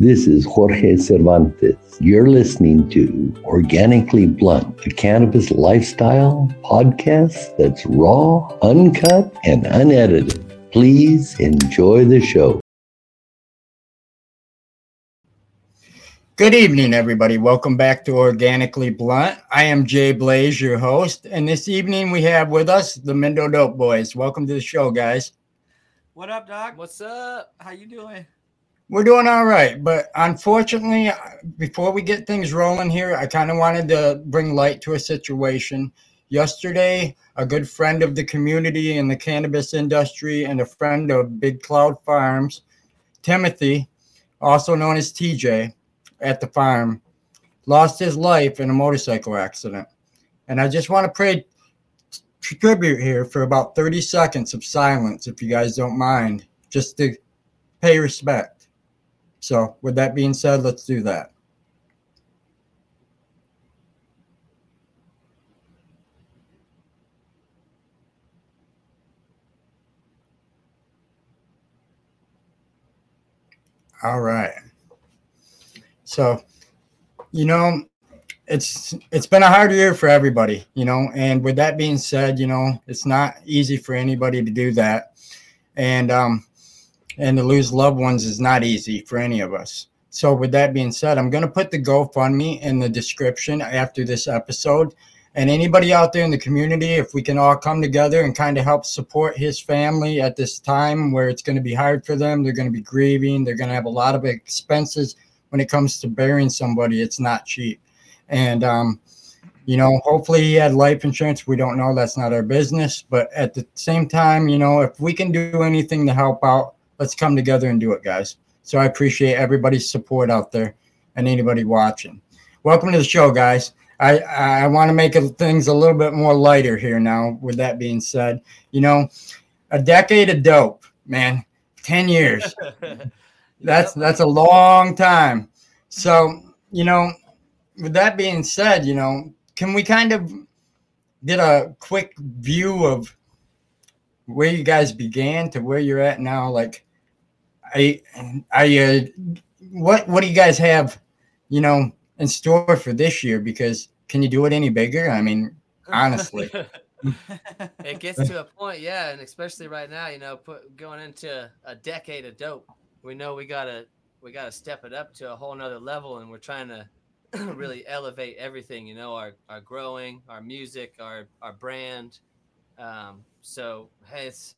This is Jorge Cervantes. You're listening to Organically Blunt, a cannabis lifestyle podcast that's raw, uncut, and unedited. Please enjoy the show. Good evening, everybody. Welcome back to Organically Blunt. I am Jay Blaze, your host, and this evening we have with us the Mendo Dope Boys. Welcome to the show, guys. What up, Doc? What's up? How you doing? We're doing all right, but unfortunately, before we get things rolling here, I kind of wanted to bring light to a situation. Yesterday, a good friend of the community in the cannabis industry and a friend of Big Cloud Farms, Timothy, also known as TJ, at the farm lost his life in a motorcycle accident. And I just want to pray tribute here for about 30 seconds of silence, if you guys don't mind, just to pay respect. So, with that being said, let's do that. All right. So, you know, it's it's been a hard year for everybody, you know. And with that being said, you know, it's not easy for anybody to do that, and um, and to lose loved ones is not easy for any of us. So, with that being said, I'm going to put the GoFundMe in the description after this episode. And anybody out there in the community, if we can all come together and kind of help support his family at this time where it's going to be hard for them, they're going to be grieving, they're going to have a lot of expenses when it comes to burying somebody, it's not cheap. And, um, you know, hopefully he had life insurance. We don't know. That's not our business. But at the same time, you know, if we can do anything to help out, let's come together and do it, guys. So I appreciate everybody's support out there and anybody watching. Welcome to the show, guys. I, I want to make things a little bit more lighter here now. With that being said, you know, a decade of dope, man, 10 years. That's that's a long time. So, you know, with that being said, you know, can we kind of get a quick view of where you guys began to where you're at now? Like, I, I, uh, what, what do you guys have, you know, in store for this year? Because can you do it any bigger? I mean, honestly. it gets to a point, yeah, and especially right now, you know, put going into a decade of dope we know we gotta we gotta step it up to a whole nother level, and we're trying to really elevate everything. You know, our our growing, our music, our our brand. Um, so hey, it's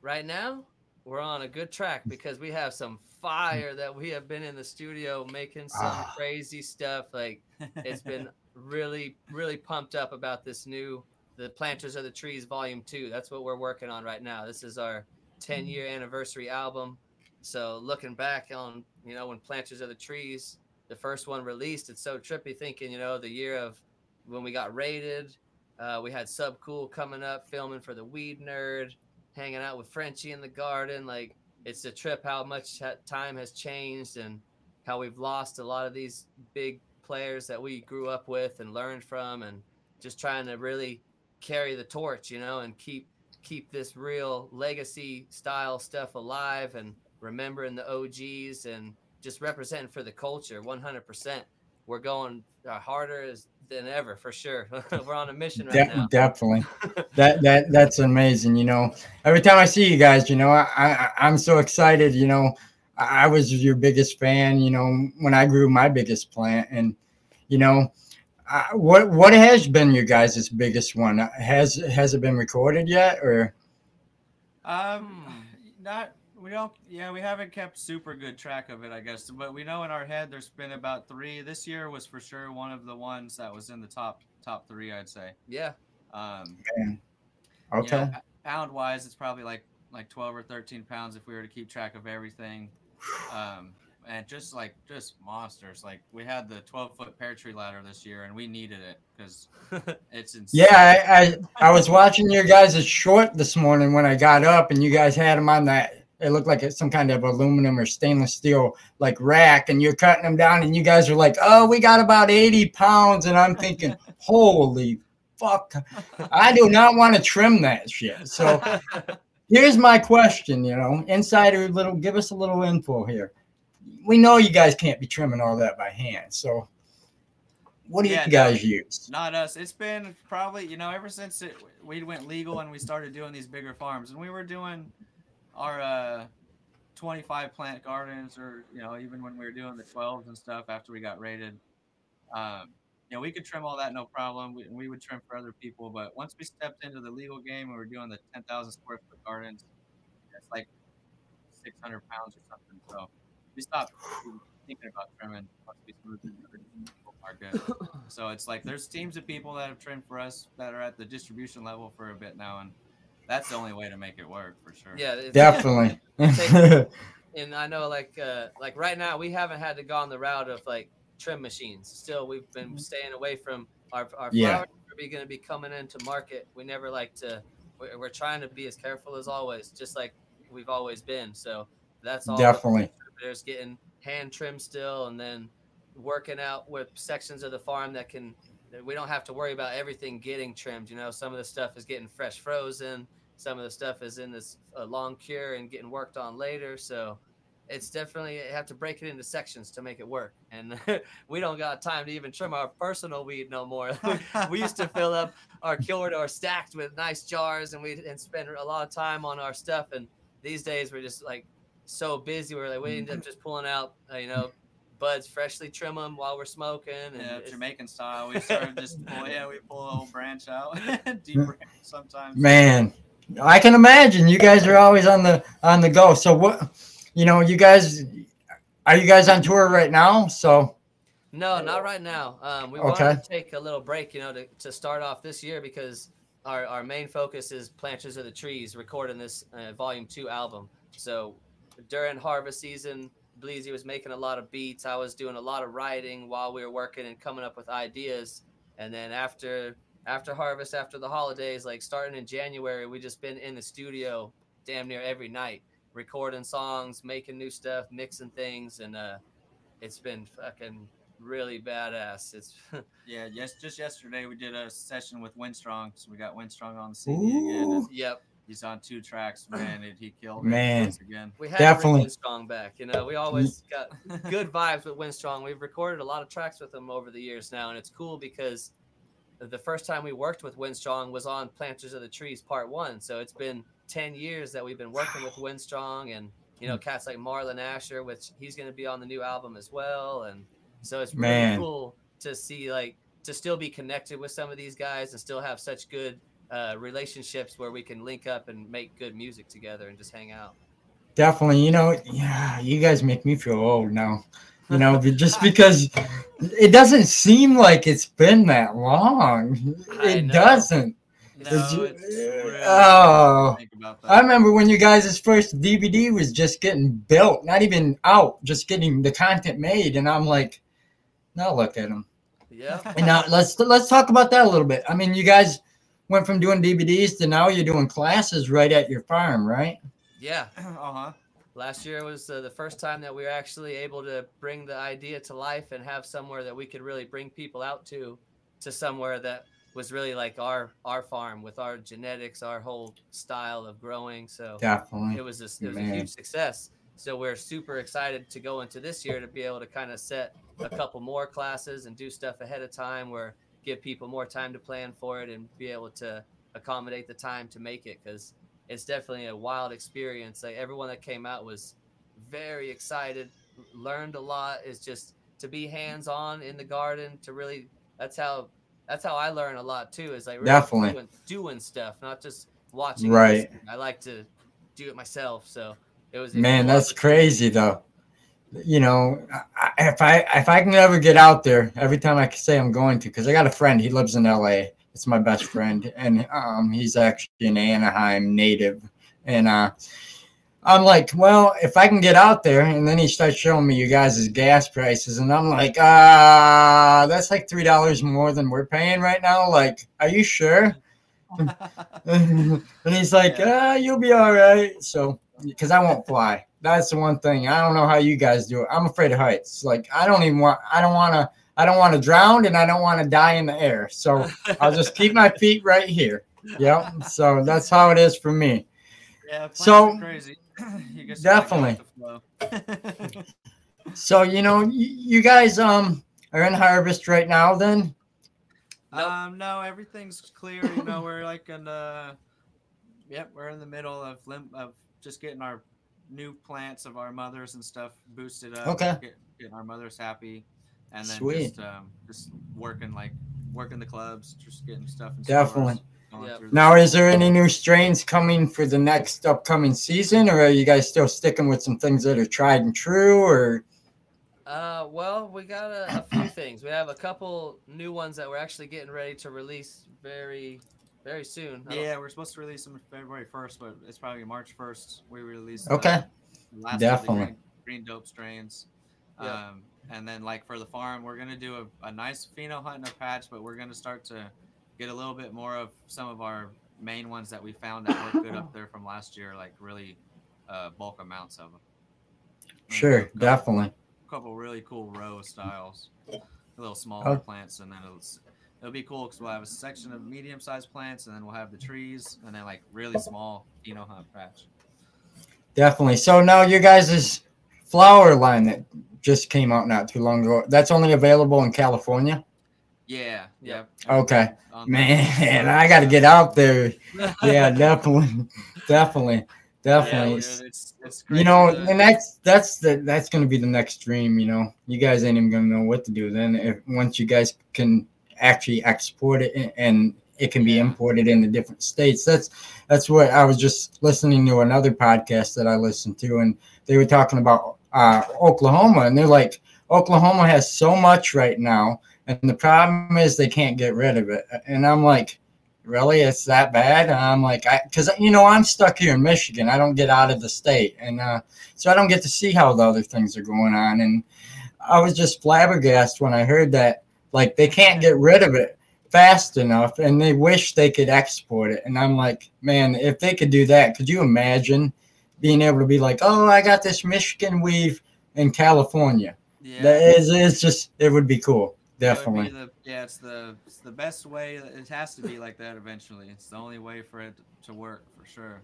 right now we're on a good track because we have some fire that we have been in the studio making some ah. crazy stuff. Like it's been really really pumped up about this new the planters of the trees volume 2 that's what we're working on right now this is our 10 year anniversary album so looking back on, you know, when Planters of the Trees, the first one released, it's so trippy thinking, you know, the year of when we got raided. Uh, we had Subcool coming up, filming for the Weed Nerd, hanging out with Frenchie in the garden. Like it's a trip how much time has changed and how we've lost a lot of these big players that we grew up with and learned from, and just trying to really carry the torch, you know, and keep keep this real legacy style stuff alive and remembering the OGs and just representing for the culture 100%. We're going uh, harder harder than ever for sure. We're on a mission right De- now. Definitely. that that that's amazing. You know, every time I see you guys, you know, I, I I'm so excited. You know, I was your biggest fan. You know, when I grew my biggest plant, and you know, uh, what what has been your guys' biggest one? Has has it been recorded yet, or? Um, not we don't. Yeah, we haven't kept super good track of it, I guess. But we know in our head there's been about three. This year was for sure one of the ones that was in the top top three. I'd say. Yeah. Um. Okay. You know, pound wise, it's probably like like 12 or 13 pounds if we were to keep track of everything. Um, and just like just monsters. Like we had the 12 foot pear tree ladder this year, and we needed it because it's insane. Yeah, I, I I was watching your guys' short this morning when I got up, and you guys had them on that it looked like it's some kind of aluminum or stainless steel like rack and you're cutting them down and you guys are like oh we got about 80 pounds and i'm thinking holy fuck i do not want to trim that shit so here's my question you know insider little give us a little info here we know you guys can't be trimming all that by hand. So, what do Yeah, you no. guys use? Not us. It's been probably you know ever since it, we went legal and we started doing these bigger farms and we were doing our uh, 25 plant gardens or you know even when we were doing the 12s and stuff after we got rated. Um, you know we could trim all that no problem. We, we would trim for other people, but once we stepped into the legal game and we were doing the 10,000 square foot gardens, it's like 600 pounds or something. So we stopped thinking about trimming once we moved into the market. So it's like there's teams of people that have trimmed for us that are at the distribution level for a bit now, and that's the only way to make it work for sure. Yeah, it's- Definitely. and I know like uh like right now we haven't had to go on the route of like trim machines. Still, we've been staying away from our our Yeah. flowers are going to be coming into market. We never like to. We're, we're trying to be as careful as always, just like we've always been. So that's all. Definitely. There's getting hand trimmed still, and then working out with sections of the farm that can. We don't have to worry about everything getting trimmed. You know, some of the stuff is getting fresh frozen. Some of the stuff is in this uh, long cure and getting worked on later. So it's definitely you have to break it into sections to make it work. And we don't got time to even trim our personal weed no more. we used to fill up our corridor stacked with nice jars, and we and spend a lot of time on our stuff. And these days we're just like so busy. We're like we end up just pulling out, uh, you know, buds, freshly trim them while we're smoking. And Yeah, Jamaican style. We started just pull, yeah, we pull a whole branch out, deep branch sometimes. Man, I can imagine you guys are always on the on the go. So what, you know, you guys are you guys on tour right now? So No, not right now. Um, we Okay. wanted to take a little break, you know, to, to start off this year because our, our main focus is Planters of the Trees, recording this uh, volume two album. So during harvest season, Bleezy was making a lot of beats. I was doing a lot of writing while we were working and coming up with ideas. And then after after harvest, after the holidays, like starting in January, we just been in the studio damn near every night, recording songs, making new stuff, mixing things, and uh, it's been fucking really badass. It's Yeah, yes. Just yesterday we did a session with Windstrong, so we got Windstrong on the CD again. Ooh. and yep. He's on two tracks, man. And he killed it Man. once again. We had Definitely. to bring Windstrong back. You know, we always got good vibes with Windstrong. We've recorded a lot of tracks with him over the years now, and it's cool because the first time we worked with Windstrong was on Planters of the Trees Part One. So it's been ten years that we've been working with Windstrong, and you know, hmm. cats like Marlon Asher, which he's going to be on the new album as well, and so it's really Man. cool to see like to still be connected with some of these guys and still have such good uh, relationships where we can link up and make good music together and just hang out. definitely, you know, yeah, you guys make me feel old now. You know, just because it doesn't seem like it's been that long. It doesn't. No, really Oh. I remember when you guys' first DVD was just getting built, not even out, just getting the content made, and I'm like, now look at them. Yeah. And now let's let's talk about that a little bit. I mean, you guys went from doing DVDs to now you're doing classes right at your farm, right? Yeah. uh huh. Last year was uh, the first time that we were actually able to bring the idea to life and have somewhere that we could really bring people out to, to somewhere that was really like our our farm with our genetics, our whole style of growing. So Definitely. it was a, it was a huge success. So we're super excited to go into this year to be able to kind of set a couple more classes and do stuff ahead of time where give people more time to plan for it and be able to accommodate the time to make it because it's definitely a wild experience. Like everyone that came out was very excited, learned a lot. It's just to be hands on in the garden to really that's how that's how I learn a lot too. Is like really Definitely. doing, doing stuff, not just watching. Right. I like to do it myself. So it was Man, that's crazy though. You know, if I if I can ever get out there, every time I can say I'm going to, because I got a friend, he lives in LA. It's my best friend, and um, he's actually an Anaheim native, and uh, I'm like, well, if I can get out there, and then he starts showing me you guys' gas prices, and I'm like, ah, that's like three dollars more than we're paying right now. Like, are you sure? and he's like, ah, you'll be all right. So, because I won't fly. That's the one thing. I don't know how you guys do it. I'm afraid of heights. Like, I don't even want, I don't want to, I don't want to drown and I don't want to die in the air. So I'll just keep my feet right here. Yep. So that's how it is for me. Yeah, plants So- crazy. you just gotta go with Definitely. So you know, y- you guys um are in harvest right now. Then Nope. Um, no, everything's clear. You know, we're like in the, yep, we're in the middle of lim- of just getting our new plants of our mothers and stuff boosted up. Okay. Get, getting our mothers happy, and then Sweet. just um, just working like working the clubs, just getting stuff. In Definitely. stores, Yep. now, is there any new strains coming for the next upcoming season, or are you guys still sticking with some things that are tried and true? Or Uh, well, we got a, a few things. We have a couple new ones that we're actually getting ready to release very, very soon. I don't- Yeah, we're supposed to release them February first, but it's probably March first. We release the Okay. last Definitely. the green, green dope strains. Yep. Um, and then like for the farm, we're gonna do a, a nice pheno hunt in a patch, but we're gonna start to get a little bit more of some of our main ones that we found that work good up there from last year, like really uh, bulk amounts of them. sure, definitely. A couple really cool row styles, a little smaller Oh. plants, and then it'll be cool because we'll have a section of medium-sized plants, and then we'll have the trees, and then like really small pheno hunt patch. Definitely. So now your guys' flower line that just came out not too long ago. That's only available in California. Yeah, yeah. Okay. Man, I got to get out there. Yeah, definitely, definitely, definitely. Yeah, dude, it's, it's you know, to- and that's that's the that's gonna be the next dream. You know, you guys ain't even gonna know what to do then. If once you guys can actually export it and- it can be imported into different states. That's that's what I was just listening to another podcast that I listened to, and they were talking about uh, Oklahoma, and they're like, Oklahoma has so much right now, and the problem is they can't get rid of it. And I'm like, really, it's that bad? And I'm like, because you know I'm stuck here in Michigan. I don't get out of the state, and uh, so I don't get to see how the other things are going on. And I was just flabbergasted when I heard that like they can't get rid of it fast enough, and they wish they could export it. And I'm like, man, if they could do that, could you imagine being able to be like, oh, I got this Michigan weave in California? yeah. That is, it's just it would be cool, It definitely. the- yeah, it's the it's the best way. It has to be like that eventually. It's the only way for it to work for sure.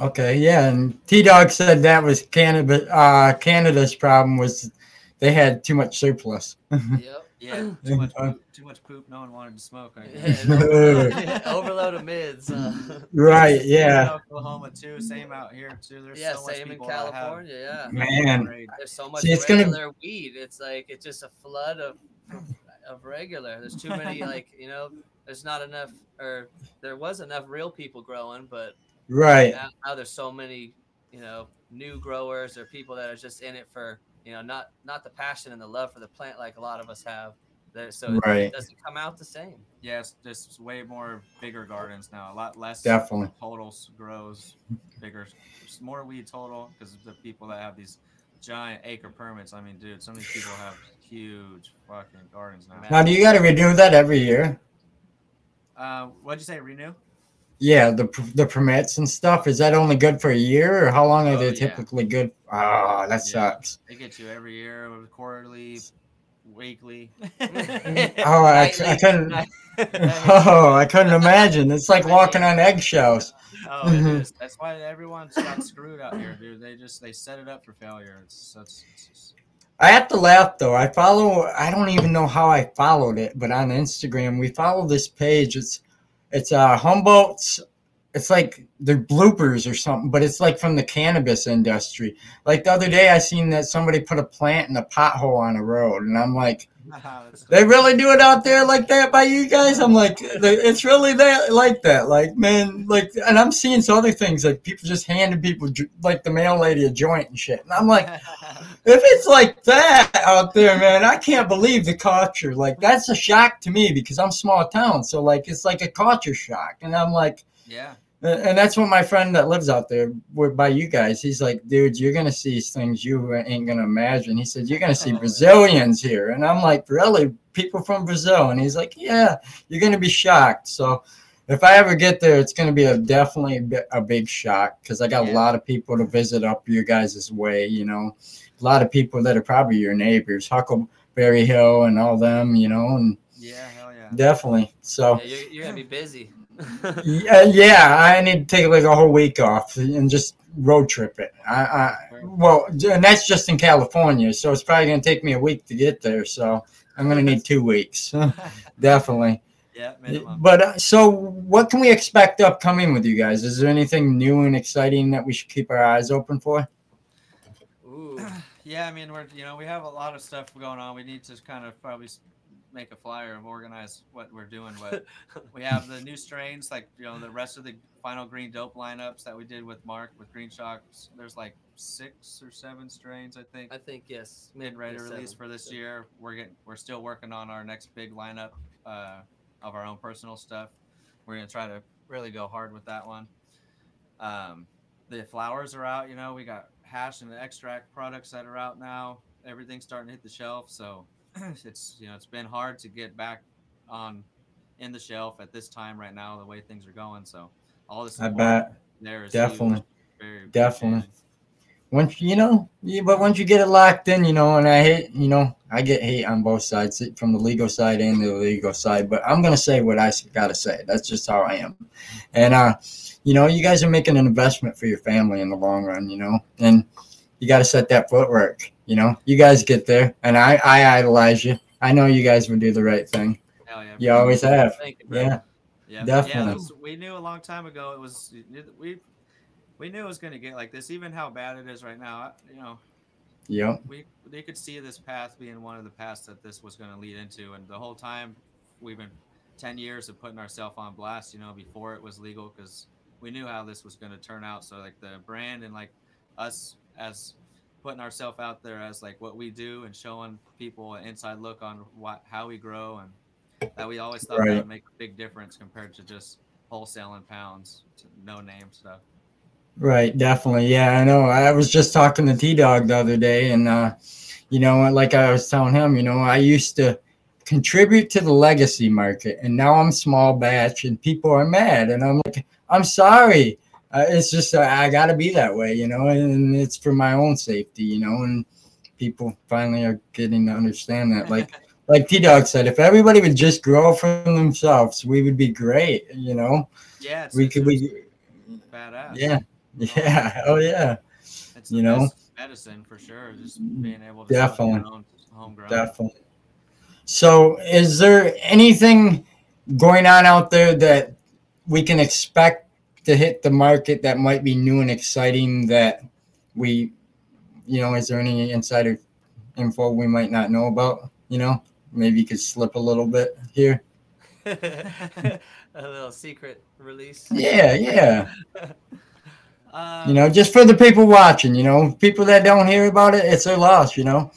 Okay, yeah, and T Dog said that was Canada. Uh, Canada's problem was they had too much surplus. Yep. Yeah, too much poop, too much poop. No one wanted to smoke. I guess. overload, overload of mids. Uh, right? Yeah, Oklahoma too. Same out here too. There's yeah, so much same in people that have California. Yeah. man. There's so much See, it's gonna- regular weed. It's like it's just a flood of of regular. There's too many like you know. There's not enough, or there was enough real people growing, but Right. now, now there's so many you know new growers or people that are just in it for you know not not the passion and the love for the plant like a lot of us have. There, so it- Right. it doesn't come out the same. Yeah, it's just way more bigger gardens now. A lot less Definitely. total grows, bigger, s- more weed total because the people that have these giant acre permits. I mean, dude, some of these people have huge fucking gardens now. Now, do you got to renew that every year? Uh, what'd you say? Renew? Yeah, the the permits and stuff. Is that only good for a year, or how long are Oh, they yeah. typically good? Ah, that Yeah. sucks. They get you every year, quarterly, weekly. Oh, I, I couldn't. Oh, I couldn't imagine. It's like walking on eggshells. Oh, it is. That's why everyone's got screwed out here, dude. They just they set it up for failure. It's that's. It's just, I have to laugh though. I follow. I don't even know how I followed it, but on Instagram we follow this page. It's it's uh Humboldt's. It's like they're bloopers or something, but it's like from the cannabis industry. Like the other day, I seen that somebody put a plant in a pothole on a road, and I'm like, they really do it out there like that by you guys? I'm like, it's really that like that, like man, like, and I'm seeing some other things like people just handing people like the mail lady a joint and shit, and I'm like. If it's like that out there, man, I can't believe the culture. Like that's a shock to me because I'm small town, so like it's like a culture shock, and I'm like, yeah. and that's what my friend that lives out there with- by you guys. He's like, dude, you're gonna see things you ain't gonna imagine. He said you're gonna see. Brazilians here, and I'm like, really, people from Brazil? And he's like, yeah, you're gonna be shocked. So. If I ever get there, it's going to be a definitely a big shock because I got a lot of people to visit up your guys' way. You know, a lot of people that are probably your neighbors, Huckleberry Hill and all them, you know, and Yeah, hell yeah. definitely. So, Yeah, you're, you're gonna be busy. yeah, yeah, I need to take like a whole week off and just road trip it. I, I well, and that's just in California, so it's probably gonna take me a week to get there. So I'm gonna need two weeks, definitely. Yeah, minimum. But uh, so, what can we expect upcoming with you guys? Is there anything new and exciting that we should keep our eyes open for? Ooh. Yeah, I mean, we're you know we have a lot of stuff going on. We need to kind of probably make a flyer of organize what we're doing. But we have the new strains, like you know the rest of the final green dope lineups that we did with Mark with Green Shocks. There's like six or seven strains, I think. I think yes. Getting ready to release for this year. We're getting we're still working on our next big lineup uh, of our own personal stuff. We're gonna try to really go hard with that one. Um, the flowers are out. You know, we got hash and extract products that are out now. Everything's starting to hit the shelf. So it's you know it's been hard to get back on in the shelf at this time right now the way things are going. So all this I bet. there is Definitely. Very Definitely. Appreciated. Once you know, yeah, but once you get it locked in, you know, and I hate, you know, I get hate on both sides, from the legal side and the illegal side. But I'm gonna say what I gotta say. That's just how I am. And uh, you know, you guys are making an investment for your family in the long run, you know, and you got to set that footwork. You know, you guys get there, and I, I idolize you. I know you guys would do the right thing. Hell yeah. You always have. Thank you. Yeah, Yeah, Definitely. Yeah, was- we knew a long time ago it was we we knew it was going to get like this. Even how bad it is right now, you know, yeah, we they could see this path being one of the paths that this was going to lead into, and the whole time we've been ten years of putting ourselves on blast. You know, before it was legal, because we knew how this was going to turn out. So like the brand and like us as putting ourselves out there as like what we do and showing people an inside look on what how we grow and that we always thought Right. that would make a big difference compared to just wholesaling pounds to no name stuff. Right, definitely. Yeah, I know. I was just talking to T Dog the other day, and uh, you know, like I was telling him, you know, I used to contribute to the legacy market, and now I'm small batch, and people are mad, and I'm like, I'm sorry. Uh, it's just uh, I got to be that way, you know, and it's for my own safety, you know, and people finally are getting to understand that. Like, like T Dog said, if everybody would just grow from themselves, we would be great, you know. It's, We could, we, badass. yeah, yeah, oh yeah, it's you know? medicine for sure. Just being able to Definitely. own homegrown. definitely. So, is there anything going on out there that we can expect to hit the market that might be new and exciting that we, you know, is there any insider info we might not know about? You know, maybe you could slip a little bit here. a little secret release. Yeah, yeah. Uh, You know, just for the people watching, you know, people that don't hear about it, it's their loss, you know.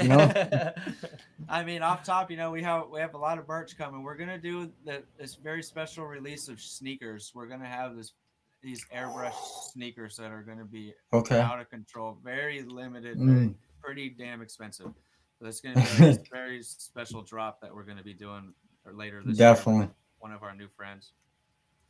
you know? I mean, off top, you know, we have we have a lot of merch coming. We're gonna do the, this very special release of sneakers. We're gonna have this these airbrush sneakers that are gonna be Okay. out of control, very limited, Mm. very, pretty damn expensive. So that's gonna be this very special drop that we're gonna be doing later this year Definitely. one of our new friends.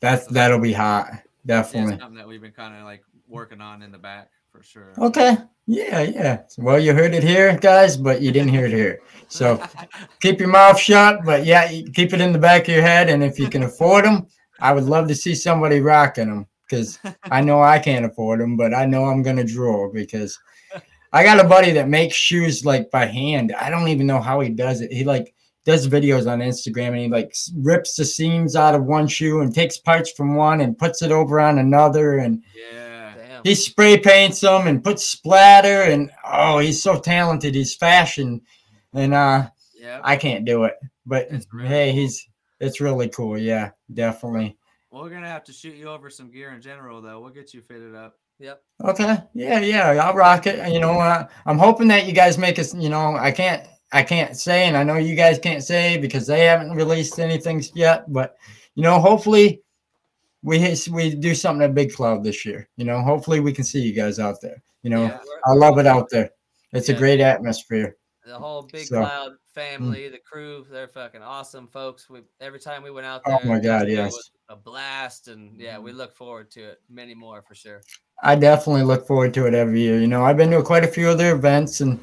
That's that'll be hot. Yeah, Definitely. something that we've been kind of like working on in the back for sure. Okay. Yeah, yeah. Well, you heard it here, guys, but you didn't hear it here. So keep your mouth shut, but yeah, keep it in the back of your head. And if you can afford them, I would love to see somebody rocking them because I know I can't afford them, but I know I'm gonna draw because I got a buddy that makes shoes like by hand. I don't even know how he does it. He like does videos on Instagram and he like rips the seams out of one shoe and takes parts from one and puts it over on another and yeah. Damn. he spray paints them and puts splatter and oh he's so talented he's fashion and uh Yeah. i can't do it but really hey cool. he's it's really cool yeah definitely Well, we're gonna have to shoot you over some gear in general, though. We'll get you fitted up. Yep. okay yeah yeah i'll rock it you know uh, i'm hoping that you guys make us you know i can't i can't say and i know you guys can't say because they haven't released anything yet but you know hopefully we hit, we do something at big cloud this year you know hopefully we can see you guys out there you know Yeah. I love it out there it's a great atmosphere the whole Big So- mm. Cloud family, the crew, they're fucking awesome folks. We every time we went out there, Oh my God, it yes. was a blast, and yeah, we look forward to it. Many more for sure. I definitely look forward to it every year. You know, I've been to quite a few other events, and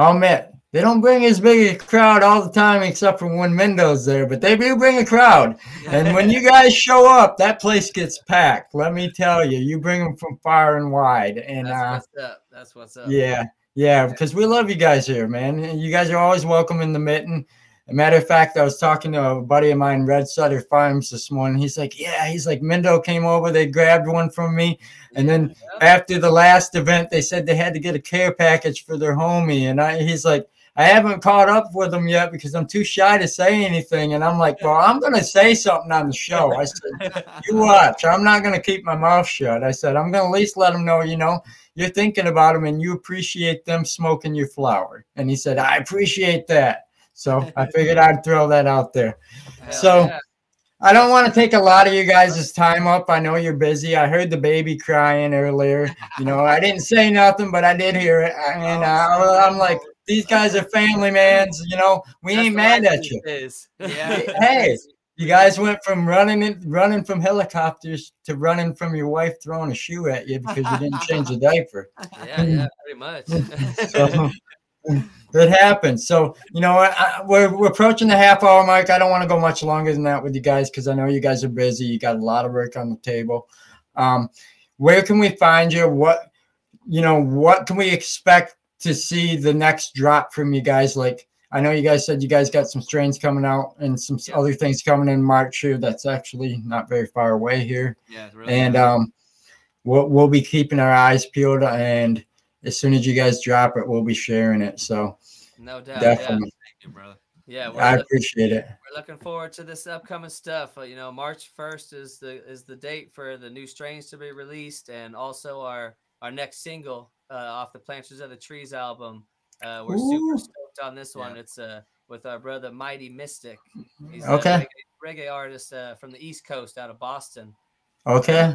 I'll admit, they don't bring as big a crowd all the time except for when Mendo's there, but they do bring a crowd. And when you guys show up, that place gets packed. Let me tell you, you bring them from far and wide. And That's uh, what's up. That's what's up. yeah, yeah, because we love you guys here, man. You guys are always welcome in the mitten. A matter of fact, I was talking to a buddy of mine, Red Sutter Farms, this morning. He's like, Yeah, he's like, Mendo came over, they grabbed one from me. And then after the last event, they said they had to get a care package for their homie. And I, he's like, I haven't caught up with them yet because I'm too shy to say anything. And I'm like, Well, I'm going to say something on the show. I said, You watch. I'm not going to keep my mouth shut. I said, I'm going to at least let them know, you know, you're thinking about them and you appreciate them smoking your flower. And he said, I appreciate that. So I figured I'd throw that out there. Hell So- yeah. I don't want to take a lot of you guys' time up. I know you're busy. I heard the baby crying earlier. You know, I didn't say nothing, but I did hear it. And uh, I'm like, these guys are family mans. You know, we That's ain't mad at you. days. Yeah. Hey, you guys went from running it, running from helicopters to running from your wife throwing a shoe at you because you didn't change the diaper. yeah, yeah, pretty much. So it happens. So you know, I, we're we're approaching the half hour mark. I don't want to go much longer than that with you guys because I know you guys are busy. You got a lot of work on the table. Um, where can we find you? What you know? What can we expect to see the next drop from you guys? Like I know you guys said you guys got some strains coming out and some other things coming in March here. That's actually not very far away here Yeah, it's really and um, we'll we'll be keeping our eyes peeled. And as soon as you guys drop it, we'll be sharing it. So no doubt. definitely, Thank you, brother. Yeah, yeah. I look- appreciate it. we're looking forward to this upcoming stuff. Uh, you know, March first is the is the date for the new strains to be released, and also our our next single uh, off the Planters of the Trees album. Uh, we're Ooh. super stoked on this one. Yeah. It's uh with our brother Mighty Mystic. He's Okay. a reggae, reggae artist uh, from the East Coast out of Boston. Okay,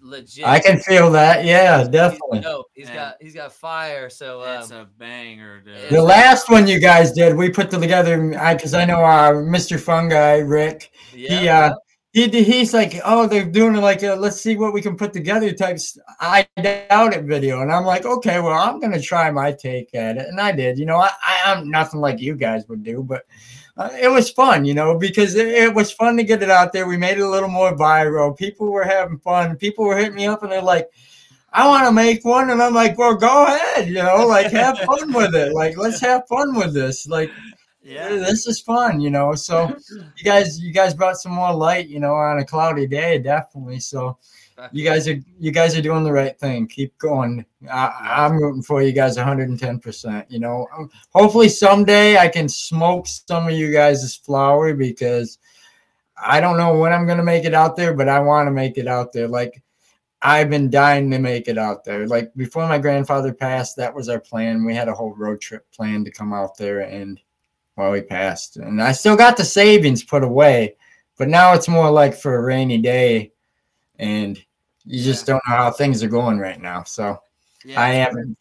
Legit. I can feel that. Yeah, He's definitely. dope. He's Yeah. got he's got fire. So um, it's a banger, dude. The last one you guys did, we put together. Because I know uh, Mr. Fungi Rick. yeah, he uh, he he's like, oh, they're doing like a let's see what we can put together type. I doubt it video, and I'm like, okay, well, I'm gonna try my take at it, and I did. You know, I, I am nothing like you guys would do, but uh, it was fun, you know, because it, it was fun to get it out there. We made it a little more viral. People were having fun. People were hitting me up, and they're like. I want to make one, and I'm like, well, go ahead, you know, like have fun with it. Like, let's have fun with this. Like, yeah. this is fun, you know. So you guys, you guys brought some more light, you know, on a cloudy day, definitely. So you guys are you guys are doing the right thing. Keep going. I, I'm rooting for you guys 110. percent You know, Um, hopefully someday I can smoke some of you guys' flower because I don't know when I'm gonna make it out there, but I want to make it out there. Like I've been dying to make it out there. Like before my grandfather passed, that was our plan. We had a whole road trip planned to come out there, and well, he passed, and I still got the savings put away, but now it's more like for a rainy day, and you just don't know how things are going right now. So yeah, I haven't.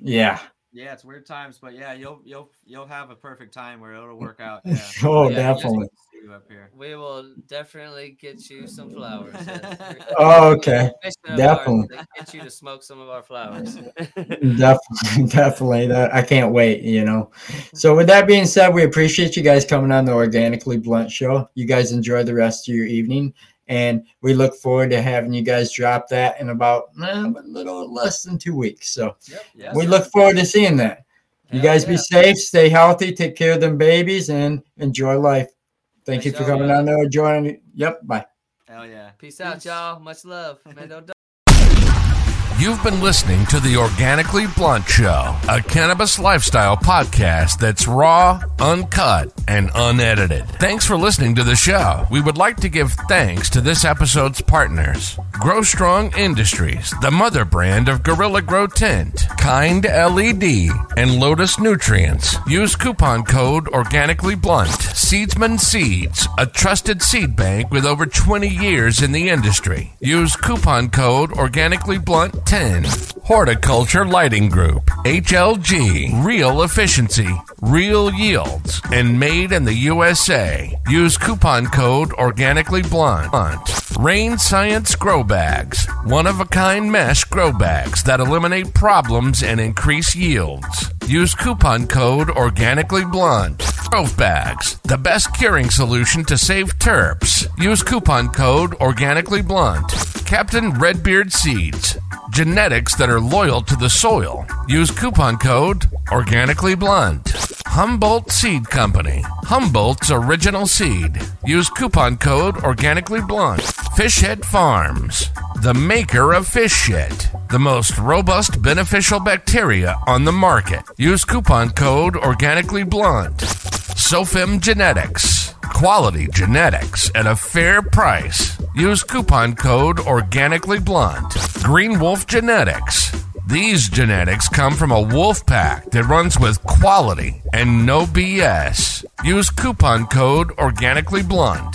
Yeah. Yeah, it's weird times, but yeah, you'll you'll you'll have a perfect time where it'll work out. Yeah. Oh, Yeah, definitely. See up here. We will definitely get you some flowers. Oh, okay. mission ours Definitely. Get you to smoke some of our flowers. definitely, definitely. That I can't wait. You know. So with that being said, we appreciate you guys coming on the Organically Blunt Show. You guys enjoy the rest of your evening, and we look forward to having you guys drop that in about eh, a little less than two weeks. So yep. we look forward to seeing that. You guys yeah. be safe, stay healthy, take care of them babies, and enjoy life. Thank you for coming on there. And joining. Yep. Bye. Hell yeah. Peace out, y'all. Much love. You've been listening to the Organically Blunt Show, a cannabis lifestyle podcast that's raw, uncut, and unedited. Thanks for listening to the show. We would like to give thanks to this episode's partners Grow Strong Industries, the mother brand of Gorilla Grow Tent, Kind LED, and Lotus Nutrients. Use coupon code Organically Blunt. Seedsman Seeds, a trusted seed bank with over 20 years in the industry. Use coupon code Organically Blunt 10. Horticulture Lighting Group, HLG, real efficiency, real yields, and made in the USA. Use coupon code Organically Blunt. Rain Science Grow Bags, one of a kind mesh grow bags that eliminate problems and increase yields. Use coupon code Organically Blunt. Grove Bags, the best curing solution to save terps. Use coupon code Organically Blunt. Captain Redbeard Seeds, genetics that are loyal to the soil. Use coupon code Organically Blunt. Humboldt Seed Company, Humboldt's original seed. Use coupon code Organically Blunt. Fishhead Farms, the maker of fish shit, the most robust beneficial bacteria on the market. Use coupon code Organically Blunt. Sofim Genetics, quality genetics at a fair price. Use coupon code Organically Blunt. Green Wolf Genetics. These genetics come from a wolf pack that runs with quality and no BS. Use coupon code Organically Blunt.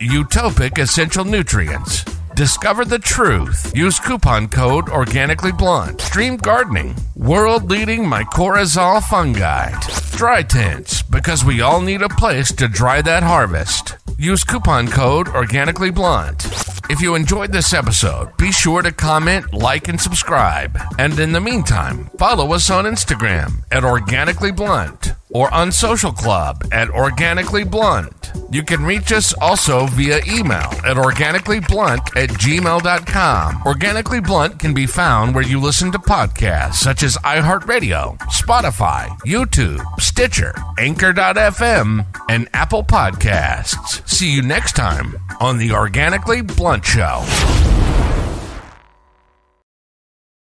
Utopic Essential Nutrients. Discover the truth. Use coupon code Organically Blunt. Xtreme Gardening. World leading mycorrhizal fungi. Dry tents, because we all need a place to dry that harvest. Use coupon code Organically Blunt. If you enjoyed this episode, be sure to comment, like, and subscribe. And in the meantime, follow us on Instagram at Organically Blunt or on Social Club at Organically Blunt. You can reach us also via email at organicallyblunt at gmail.com. Organically Blunt can be found where you listen to podcasts such as iHeartRadio, Spotify, YouTube, Stitcher, Anchor.fm, and Apple Podcasts. See you next time on the Organically Blunt Show.